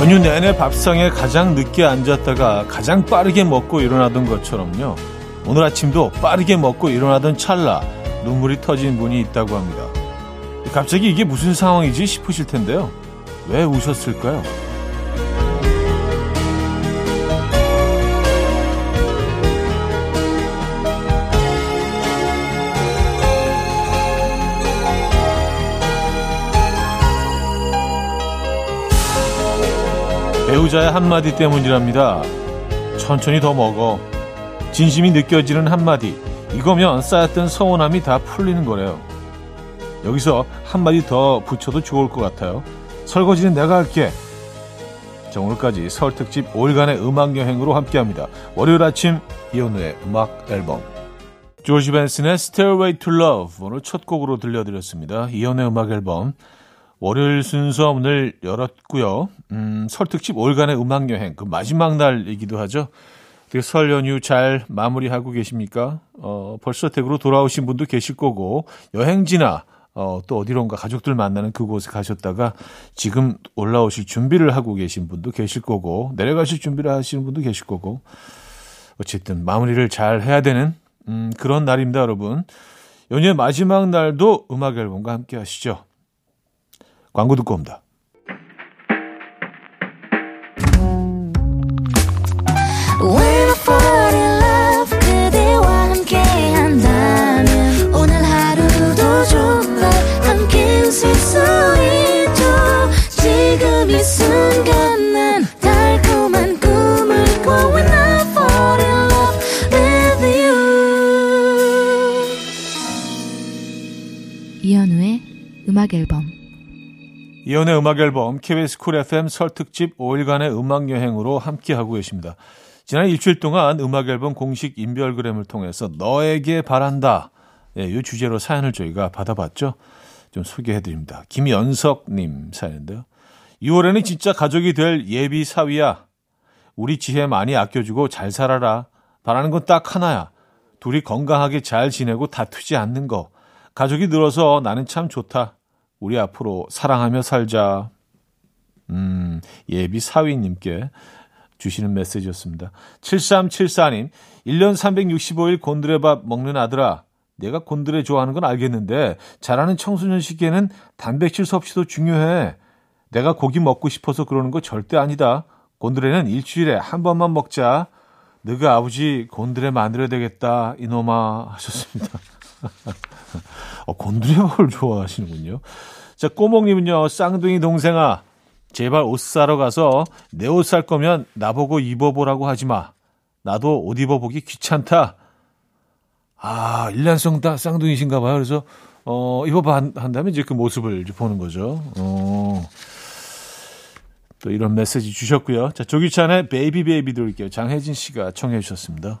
연휴 내내 밥상에 가장 늦게 앉았다가 가장 빠르게 먹고 일어나던 것처럼요. 오늘 아침도 빠르게 먹고 일어나던 찰나 눈물이 터진 분이 있다고 합니다. 갑자기 이게 무슨 상황이지 싶으실 텐데요. 왜 우셨을까요? 배우자의 한마디 때문이랍니다. 천천히 더 먹어. 진심이 느껴지는 한마디. 이거면 쌓였던 서운함이 다 풀리는 거래요. 여기서 한마디 더 붙여도 좋을 것 같아요. 설거지는 내가 할게. 자, 오늘까지 설 특집 5일간의 음악 여행으로 함께합니다. 월요일 아침 이현우의 음악 앨범. 조지 벤슨의 Stairway to Love 오늘 첫 곡으로 들려드렸습니다. 이현우의 음악 앨범. 월요일 순서 문을 열었고요. 음, 설 특집 5일간의 음악 여행 그 마지막 날이기도 하죠. 설 연휴 잘 마무리하고 계십니까? 어, 벌써 댁으로 돌아오신 분도 계실 거고 여행지나 어, 또 어디론가 가족들 만나는 그곳에 가셨다가 지금 올라오실 준비를 하고 계신 분도 계실 거고 내려가실 준비를 하시는 분도 계실 거고 어쨌든 마무리를 잘 해야 되는 음, 그런 날입니다, 여러분. 연휴의 마지막 날도 음악 앨범과 함께 하시죠. 광고 듣고 옵니다. 이현우의 음악 앨범 이현우의 음악 앨범 KBS 쿨 FM 설 특집 5일간의 음악 여행으로 함께하고 계십니다. 지난 일주일 동안 음악 앨범 공식 인별그램을 통해서 너에게 바란다 예, 이 주제로 사연을 저희가 받아봤죠. 좀 소개해드립니다. 김연석님 사연인데요. 6월에는 진짜 가족이 될 예비 사위야. 우리 지혜 많이 아껴주고 잘 살아라. 바라는 건 딱 하나야. 둘이 건강하게 잘 지내고 다투지 않는 거. 가족이 늘어서 나는 참 좋다. 우리 앞으로 사랑하며 살자. 음, 예비 사위님께 주시는 메시지였습니다. 7374님, 1년 365일 곤드레밥 먹는 아들아. 내가 곤드레 좋아하는 건 알겠는데, 자라는 청소년 시기에는 단백질 섭취도 중요해. 내가 고기 먹고 싶어서 그러는 거 절대 아니다. 곤드레는 일주일에 한 번만 먹자. 너가 아버지 곤드레 만들어야 되겠다. 이놈아. 하셨습니다. 어, 곤드레밥을 좋아하시는군요. 자, 꼬목님은요, 쌍둥이 동생아, 제발 옷 사러 가서 내 옷 살 거면 나보고 입어보라고 하지 마. 나도 옷 입어보기 귀찮다. 아, 일란성 다 쌍둥이신가 봐요. 그래서, 어, 입어봐 한, 다음에 이제 그 모습을 보는 거죠. 어. 또 이런 메시지 주셨고요. 자, 조규찬의 Baby Baby 들을게요. 장혜진 씨가 청해 주셨습니다.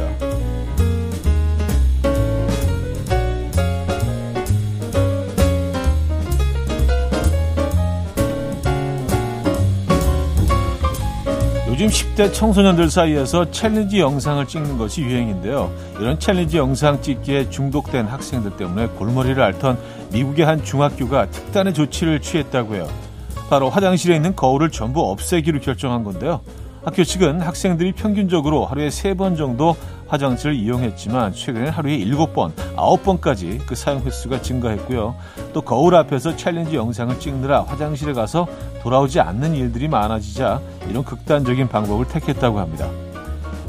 요즘 10대 청소년들 사이에서 challenge 영상을 찍는 것이 유행인데요. 이런 challenge 영상 찍기에 중독된 학생들 때문에 골머리를 앓던 미국의 한 중학교가 특단의 조치를 취했다고 해요. 바로 화장실에 있는 거울을 전부 없애기로 결정한 건데요. 학교 측은 학생들이 평균적으로 하루에 3번 정도 화장실을 이용했지만 최근에 하루에 7번, 9번까지 그 사용 횟수가 증가했고요. 또 거울 앞에서 challenge 영상을 찍느라 화장실에 가서 돌아오지 않는 일들이 많아지자 이런 극단적인 방법을 택했다고 합니다.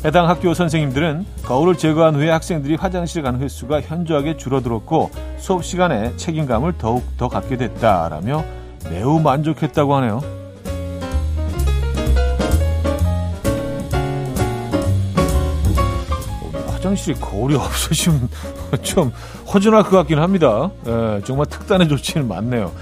해당 학교 선생님들은 거울을 제거한 후에 학생들이 화장실 가는 횟수가 현저하게 줄어들었고 수업 시간에 책임감을 더욱 더 갖게 됐다라며 매우 만족했다고 하네요. 화장실이 거울이 없으시면 좀 허전할 것 같긴 합니다. 예, 정말 특단의 조치는 많네요.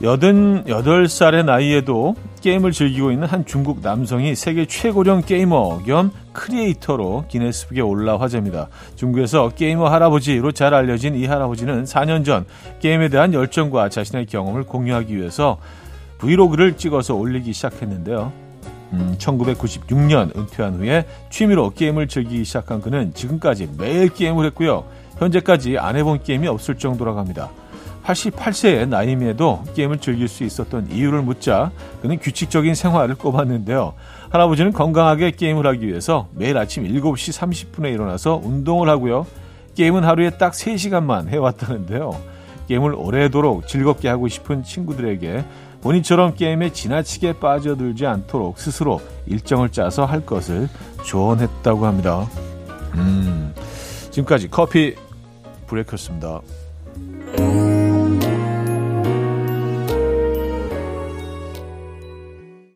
88살의 나이에도 게임을 즐기고 있는 한 중국 남성이 세계 최고령 게이머 겸 creator로 기네스북에 올라 화제입니다. 중국에서 게이머 할아버지로 잘 알려진 이 할아버지는 4년 전 게임에 대한 열정과 자신의 경험을 공유하기 위해서 vlog를 찍어서 올리기 시작했는데요. 음, 1996년 은퇴한 후에 취미로 게임을 즐기기 시작한 그는 지금까지 매일 게임을 했고요. 현재까지 안 해본 게임이 없을 정도라고 합니다. 88세의 나이임에도 게임을 즐길 수 있었던 이유를 묻자 그는 규칙적인 생활을 꼽았는데요. 할아버지는 건강하게 게임을 하기 위해서 매일 아침 7시 30분에 일어나서 운동을 하고요. 게임은 하루에 딱 3시간만 해왔다는데요. 게임을 오래도록 즐겁게 하고 싶은 친구들에게 본인처럼 게임에 지나치게 빠져들지 않도록 스스로 일정을 짜서 할 것을 조언했다고 합니다. 음, 지금까지 커피 브레이크였습니다.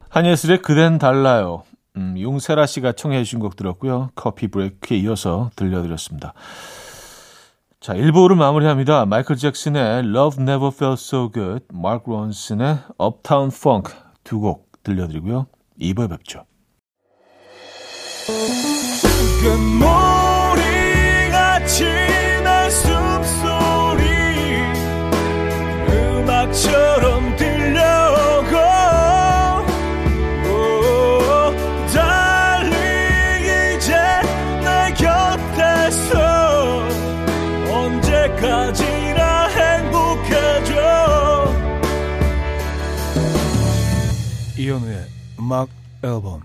한예슬의 그댄 달라요. 음, 용세라 씨가 청해 주신 곡 들었고요. 커피 브레이크에 이어서 들려드렸습니다. 자, 1부를 마무리합니다. 마이클 잭슨의 Love Never Felt So Good, 마크 론슨의 Uptown Funk 두 곡 들려드리고요. 2부에 뵙죠. 이 음악 앨범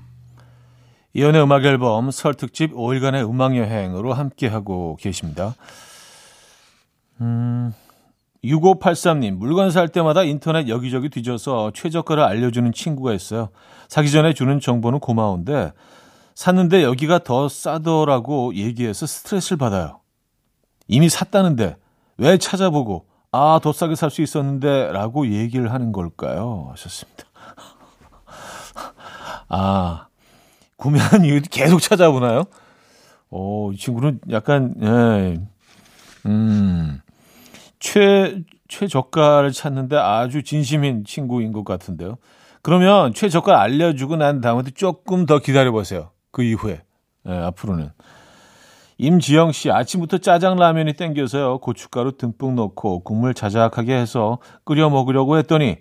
이현우의 음악 앨범 설 특집 5일간의 음악 여행으로 함께하고 계십니다. 음, 6583님, 물건 살 때마다 인터넷 여기저기 뒤져서 최저가를 알려주는 친구가 있어요. 사기 전에 주는 정보는 고마운데, 샀는데 여기가 더 싸더라고 얘기해서 스트레스를 받아요. 이미 샀다는데, 왜 찾아보고, 아, 더 싸게 살 수 있었는데, 라고 얘기를 하는 걸까요? 하셨습니다. 아, 구매한 이유 계속 찾아보나요? 오, 이 친구는 약간, 예, 음, 최, 최저가를 찾는데 아주 진심인 친구인 것 같은데요. 그러면 최저가 알려주고 난 다음에 조금 더 기다려보세요. 그 이후에. 예, 앞으로는. 임지영 씨, 아침부터 짜장라면이 땡겨서요. 고춧가루 듬뿍 넣고 국물 자작하게 해서 끓여 먹으려고 했더니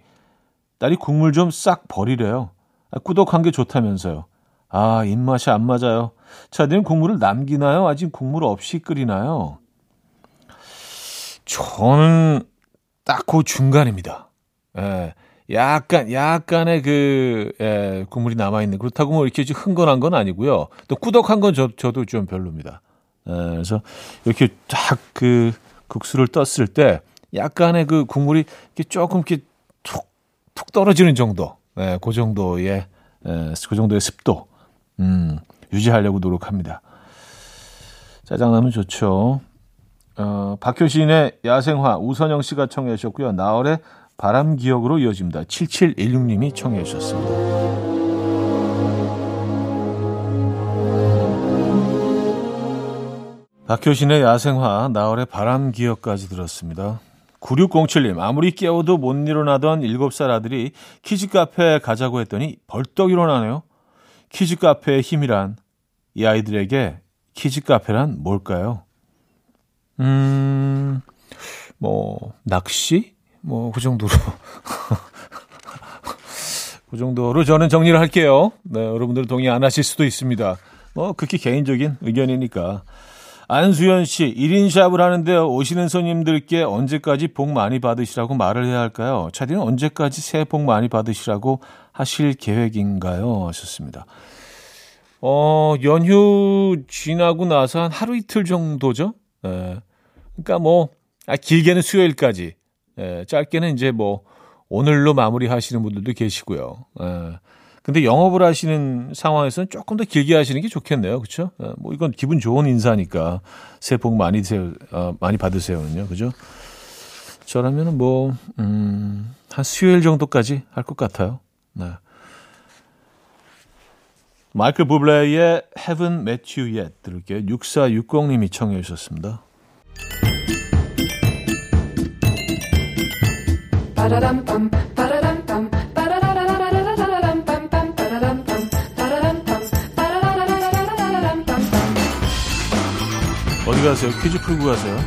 딸이 국물 좀 싹 버리래요. 아, 꾸덕한 게 좋다면서요. 아, 입맛이 안 맞아요. 차디는 국물을 남기나요? 아직 국물 없이 끓이나요? 저는 딱 그 중간입니다. 예. 약간, 약간의 그, 예, 국물이 남아있는. 그렇다고 뭐 이렇게 흥건한 건 아니고요. 또 꾸덕한 건 저, 저도 좀 별로입니다. 예, 그래서 이렇게 딱 그 국수를 떴을 때 약간의 그 국물이 이렇게 조금 이렇게 툭, 툭 떨어지는 정도. 예, 그 정도의 예, 그 정도의 습도 음, 유지하려고 노력합니다. 짜장라면 좋죠. 어, 박효신의 야생화 우선영 씨가 청해 주셨고요. 나월의 바람 기억으로 이어집니다. 7716님이 청해 주셨습니다. 박효신의 야생화, 나얼의 바람기억까지 들었습니다. 9607님, 아무리 깨워도 못 일어나던 7살 아들이 키즈 카페에 가자고 했더니 벌떡 일어나네요. 키즈 카페의 힘이란 이 아이들에게 키즈 카페란 뭘까요? 음, 뭐, 낚시? 뭐, 그 정도로. 그 정도로 저는 정리를 할게요. 네, 여러분들 동의 안 하실 수도 있습니다. 뭐, 극히 개인적인 의견이니까. 안수현 씨, 1인 샵을 하는데 오시는 손님들께 언제까지 복 많이 받으시라고 말을 해야 할까요? 차디는 언제까지 새해 복 많이 받으시라고 하실 계획인가요? 하셨습니다. 어, 연휴 지나고 나서 한 하루 이틀 정도죠? 예. 그러니까 뭐, 아, 길게는 수요일까지, 예, 짧게는 이제 뭐, 오늘로 마무리 하시는 분들도 계시고요. 예. 근데 영업을 하시는 상황에서는 조금 더 길게 하시는 게 좋겠네요. 그렇죠? 뭐 이건 기분 좋은 인사니까 새해 복 많이 세요, 어, 많이 받으세요는요. 그죠? 저라면은 뭐, 음, 한 수요일 정도까지 할 것 같아요. 네. 마이클 부블레의 Haven't Met You Yet 들을게요. 6460님이 청해 주셨습니다. 바라람밤 어디 가세요? 퀴즈 풀고 가세요.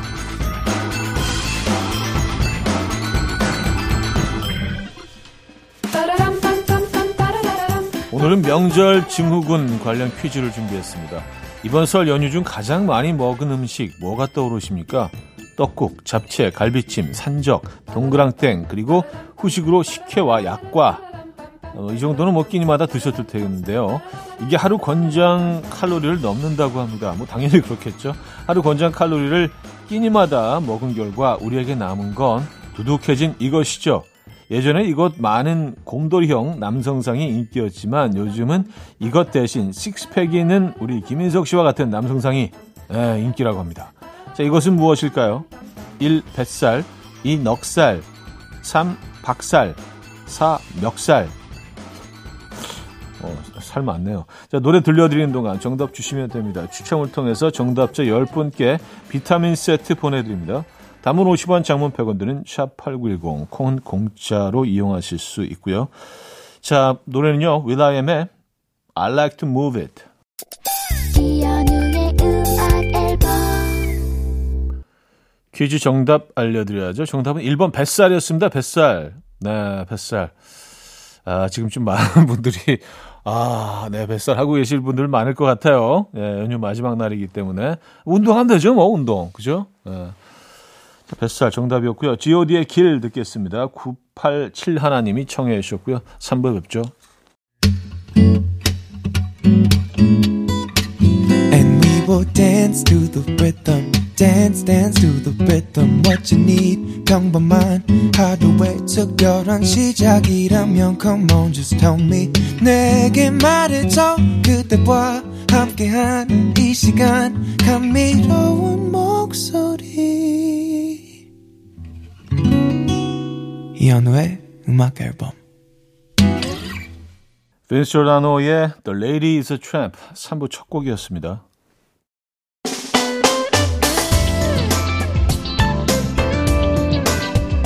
오늘은 명절 증후군 관련 퀴즈를 준비했습니다. 이번 설 연휴 중 가장 많이 먹은 음식 뭐가 떠오르십니까? 떡국, 잡채, 갈비찜, 산적, 동그랑땡, 그리고 후식으로 식혜와 약과. 어, 이 정도는 뭐 끼니마다 드셨을 텐데요. 이게 하루 권장 칼로리를 넘는다고 합니다. 뭐 당연히 그렇겠죠. 하루 권장 칼로리를 끼니마다 먹은 결과 우리에게 남은 건 두둑해진 이것이죠. 예전에 이것 많은 곰돌이형 남성상이 인기였지만 요즘은 이것 대신 식스팩이 있는 우리 김인석 씨와 같은 남성상이 에, 인기라고 합니다. 자, 이것은 무엇일까요? 1. 뱃살 2. 넉살 3. 박살 4. 멱살 어, 살 많네요. 자, 노래 들려드리는 동안 정답 주시면 됩니다. 추첨을 통해서 정답자 10분께 비타민 세트 보내드립니다. 담은 50원, 장문 100원 드는 샵8910, 콩은 공짜로 이용하실 수 있고요. 자, 노래는요. will.i.am의 I like to move it. 퀴즈 정답 알려드려야죠. 정답은 1번 뱃살이었습니다. 뱃살. 네, 뱃살. 아, 지금 좀 많은 분들이, 아, 네, 뱃살 하고 계실 분들 많을 것 같아요. 예, 연휴 마지막 날이기 때문에. 운동하면 되죠, 뭐, 운동. 그죠? 예. 뱃살 정답이었고요. god의 길 듣겠습니다. 987 하나님이 청해 주셨고요. 3부 뵙죠. And we will dance to the rhythm. Dance dance to the rhythm what you need 평범한 하루의 특별한 시작이라면 come on just tell me 내게 말해줘 그대와 함께한 이 시간 감미로운 목소리 이현우의 음악 앨범 빈스 조다노의 The Lady is a Tramp 3부 첫 곡이었습니다.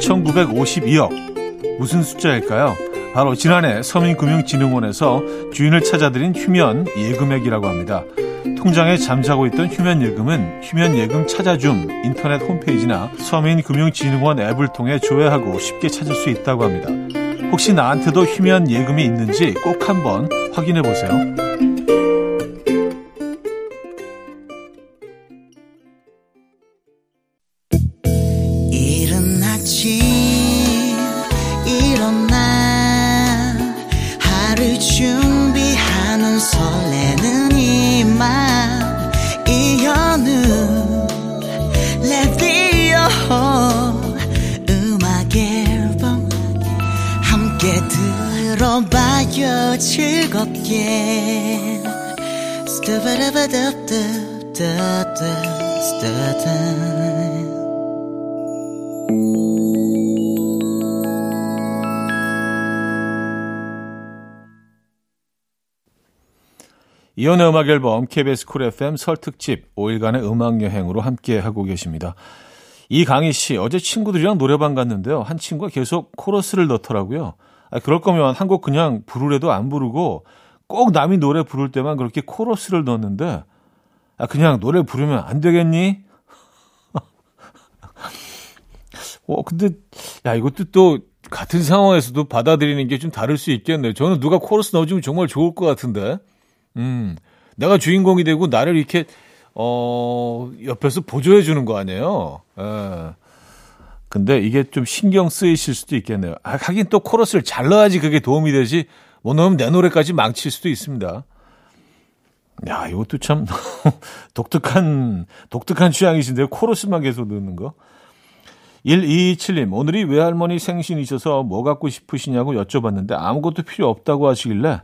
(2952억) 무슨 숫자일까요? 바로 지난해 서민금융진흥원에서 주인을 찾아들인 휴면 예금액이라고 합니다. 통장에 잠자고 있던 휴면 예금은 휴면 예금 찾아줌 인터넷 홈페이지나 서민금융진흥원 앱을 통해 조회하고 쉽게 찾을 수 있다고 합니다. 혹시 나한테도 휴면 예금이 있는지 꼭 한번 확인해 보세요. 즐겁게 이혼의 음악 앨범 KBS 쿨 FM 설 특집 5일간의 음악 여행으로 함께 하고 계십니다. 이강희 씨 어제 친구들이랑 노래방 갔는데요. 한 친구가 계속 코러스를 넣더라고요. 아, 그럴 거면 한 곡 그냥 부르래도 안 부르고 꼭 남이 노래 부를 때만 그렇게 코러스를 넣었는데 아, 그냥 노래 부르면 안 되겠니? 어, 근데, 야, 이것도 또 같은 상황에서도 받아들이는 게 좀 다를 수 있겠네요. 저는 누가 코러스 넣어주면 정말 좋을 것 같은데. 음, 내가 주인공이 되고 나를 이렇게 어, 옆에서 보조해 주는 거 아니에요? 예. 근데 이게 좀 신경 쓰이실 수도 있겠네요. 아, 하긴 또 코러스를 잘 넣어야지 그게 도움이 되지. 못 넣으면 내 노래까지 망칠 수도 있습니다. 야, 이것도 참 독특한, 독특한 취향이신데요. 코러스만 계속 넣는 거. 1227님, 오늘이 외할머니 생신이셔서 뭐 갖고 싶으시냐고 여쭤봤는데 아무것도 필요 없다고 하시길래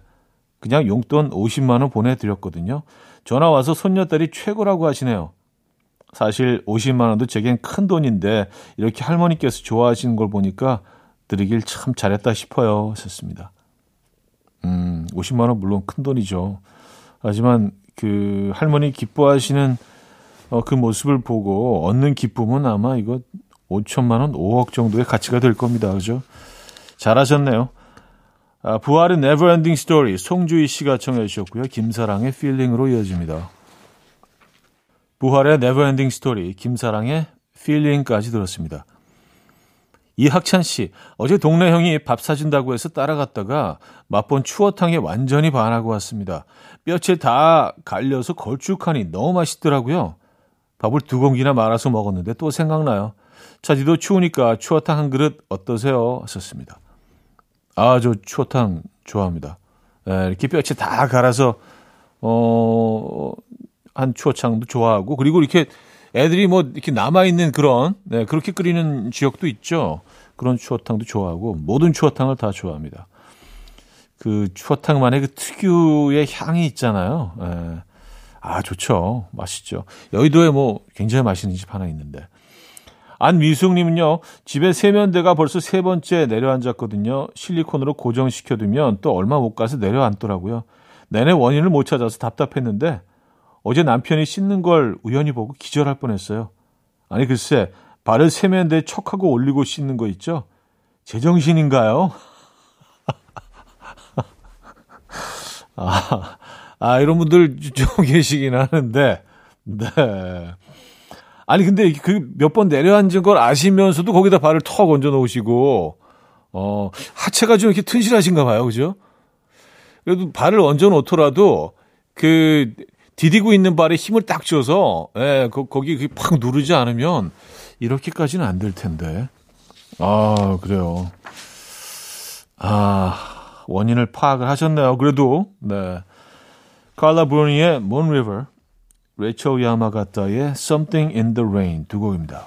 그냥 용돈 50만원 보내드렸거든요. 전화 와서 손녀딸이 최고라고 하시네요. 사실 50만 원도 제겐 큰 돈인데 이렇게 할머니께서 좋아하시는 걸 보니까 드리길 참 잘했다 싶어요. 하셨습니다. 음, 50만 원 물론 큰 돈이죠. 하지만 그 할머니 기뻐하시는 어, 그 모습을 보고 얻는 기쁨은 아마 이거 5천만 원, 5억 정도의 가치가 될 겁니다. 그죠? 잘하셨네요. 아, 부활은 Never Ending Story 송주희 씨가 청해 주셨고요. 김사랑의 Feeling으로 이어집니다. 부활의 Never Ending Story 김사랑의 Feeling까지 들었습니다. 이학찬 씨, 어제 동네 형이 밥 사준다고 해서 따라갔다가 맛본 추어탕에 완전히 반하고 왔습니다. 뼈째 다 갈려서 걸쭉하니 너무 맛있더라고요. 밥을 두 공기나 말아서 먹었는데 또 생각나요. 날씨도 추우니까 추어탕 한 그릇 어떠세요? 하셨습니다. 아, 저 추어탕 좋아합니다. 예, 이렇게 뼈째 다 갈아서, 어, 한 추어탕도 좋아하고, 그리고 이렇게 애들이 뭐 이렇게 남아 있는 그런, 네, 그렇게 끓이는 지역도 있죠. 그런 추어탕도 좋아하고, 모든 추어탕을 다 좋아합니다. 그 추어탕만의 그 특유의 향이 있잖아요. 예. 아, 좋죠. 맛있죠. 여의도에 뭐 굉장히 맛있는 집 하나 있는데. 안미숙님은요, 집에 세면대가 벌써 세 번째 내려앉았거든요. 실리콘으로 고정시켜두면 또 얼마 못 가서 내려앉더라고요. 내내 원인을 못 찾아서 답답했는데, 어제 남편이 씻는 걸 우연히 보고 기절할 뻔했어요. 아니, 글쎄, 발을 세면대에 척하고 올리고 씻는 거 있죠? 제정신인가요? 아, 아, 이런 분들 좀 계시긴 하는데, 네. 아니 근데 그 몇 번 내려앉은 걸 아시면서도 거기다 발을 턱 얹어 놓으시고 어 하체가 좀 이렇게 튼실하신가 봐요. 그죠? 그래도 발을 얹어 놓더라도 그 디디고 있는 발에 힘을 딱 줘서 예, 거, 거기 팍 누르지 않으면 이렇게까지는 안 될 텐데. 아, 그래요. 아, 원인을 파악을 하셨네요. 그래도 네. 칼라 브루니의 Moon River 레이첼 야마가타의 Something in the Rain 두 곡입니다.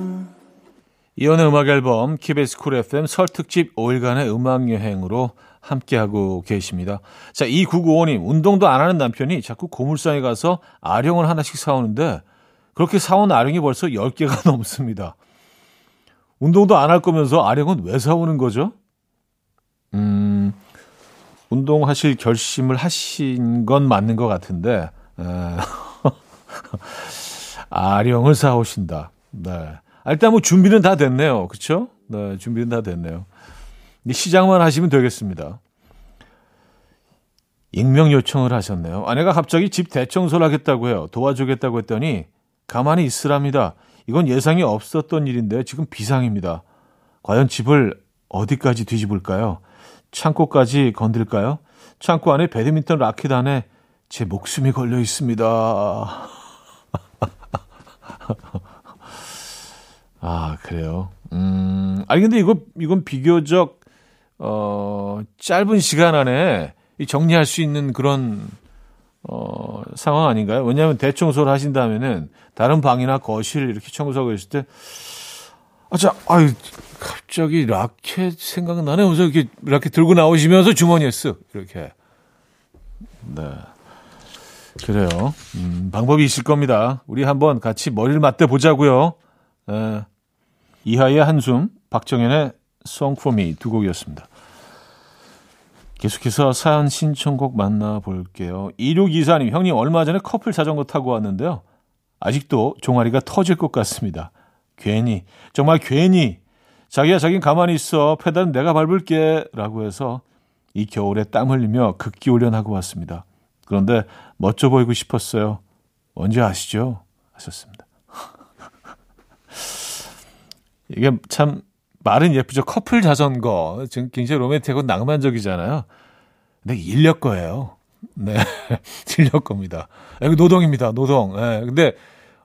이현우의 음악 앨범 KBS 쿨 FM 설 특집 5일간의 음악 여행으로 함께하고 계십니다. 자, 이 995님 운동도 안 하는 남편이 자꾸 고물상에 가서 아령을 하나씩 사오는데 그렇게 사온 아령이 벌써 10개가 넘습니다. 운동도 안 할 거면서 아령은 왜 사오는 거죠? 음, 운동하실 결심을 하신 건 맞는 것 같은데, 에, 아령을 사오신다. 네. 일단 뭐 준비는 다 됐네요. 그렇죠? 네, 준비는 다 됐네요. 시장만 하시면 되겠습니다. 익명 요청을 하셨네요. 아내가 갑자기 집 대청소를 하겠다고 해요. 도와주겠다고 했더니 가만히 있으랍니다. 이건 예상이 없었던 일인데 지금 비상입니다. 과연 집을 어디까지 뒤집을까요? 창고까지 건들까요? 창고 안에 배드민턴 라켓 안에 제 목숨이 걸려 있습니다. 아, 그래요. 음, 아니, 근데 이거, 이건 비교적, 어, 짧은 시간 안에 정리할 수 있는 그런, 어, 상황 아닌가요? 왜냐하면 대청소를 하신다면은 다른 방이나 거실 이렇게 청소하고 있을 때, 아, 자, 아유, 갑자기 라켓 생각나네. 그래서 이렇게 라켓 들고 나오시면서 주머니에 쓱, 이렇게. 네. 그래요. 음, 방법이 있을 겁니다. 우리 한번 같이 머리를 맞대 보자고요. 에, 이하의 한숨, 박정현의 Song for Me 두 곡이었습니다. 계속해서 사연 신청곡 만나볼게요. 2624님, 형님 얼마 전에 커플 자전거 타고 왔는데요. 아직도 종아리가 터질 것 같습니다. 괜히, 정말 괜히, 자기야, 자긴 가만히 있어. 페달은 내가 밟을게. 라고 해서 이 겨울에 땀 흘리며 극기 훈련하고 왔습니다. 그런데 멋져 보이고 싶었어요. 언제 아시죠? 하셨습니다. 이게 참 말은 예쁘죠. 커플 자전거. 지금 굉장히 로맨틱하고 낭만적이잖아요. 근데 인력 거예요. 네. 인력 겁니다. 이거 노동입니다. 노동. 네. 근데,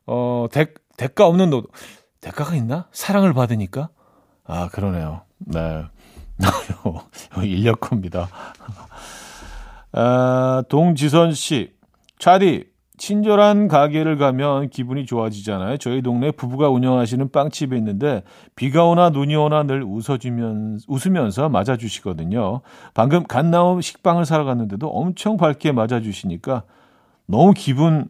어, 대, 대가 없는 노동. 대가가 있나? 사랑을 받으니까? 아, 그러네요. 네. 인력 겁니다. 아, 동지선 씨. 차디, 친절한 가게를 가면 기분이 좋아지잖아요. 저희 동네 부부가 운영하시는 빵집에 있는데 비가 오나 눈이 오나 늘 웃어주면 웃으면서 맞아주시거든요. 방금 갓 나온 식빵을 사러 갔는데도 엄청 밝게 맞아주시니까 너무 기분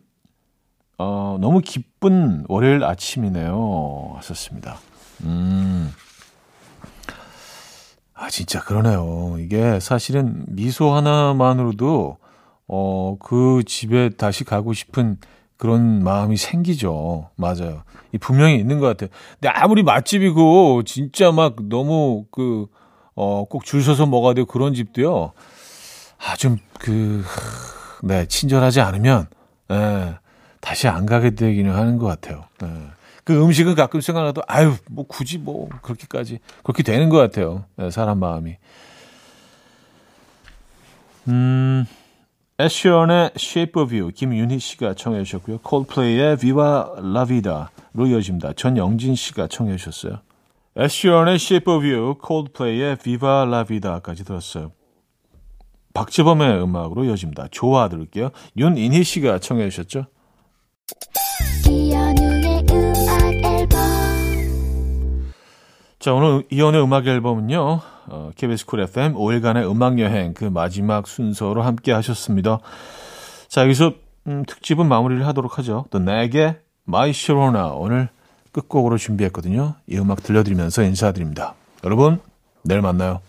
어 너무 기쁜 월요일 아침이네요. 하셨습니다. 음. 아 진짜 그러네요. 이게 사실은 미소 하나만으로도 어, 그 집에 다시 가고 싶은 그런 마음이 생기죠. 맞아요. 이 분명히 있는 것 같아요. 근데 아무리 맛집이고 진짜 막 너무 그, 어, 꼭 줄 서서 먹어야 되고 그런 집도요. 아, 좀 그, 네, 친절하지 않으면, 예, 다시 안 가게 되기는 하는 것 같아요. 예. 그 음식은 가끔 생각나도, 아유, 뭐 굳이 뭐 그렇게까지, 그렇게 되는 것 같아요. 예, 사람 마음이. 음, 애쉬언의 Shape of You 김윤희 씨가 청해 주셨고요. 콜플레이의 Viva La Vida로 이어집니다. 전영진 씨가 청해 주셨어요. 애쉬언의 Shape of You, 콜플레이의 Viva La Vida까지 들었어요. 박재범의 음악으로 이어집니다. 좋아 들을게요. 윤인희 씨가 청해 주셨죠. 자, 오늘 이현우의 음악 앨범은요. 어, KBS 쿨 FM 5일간의 음악 여행 그 마지막 순서로 함께 하셨습니다. 자, 여기서 음, 특집은 마무리를 하도록 하죠. The Knack의 My Sharona 오늘 끝곡으로 준비했거든요. 이 음악 들려드리면서 인사드립니다. 여러분, 내일 만나요.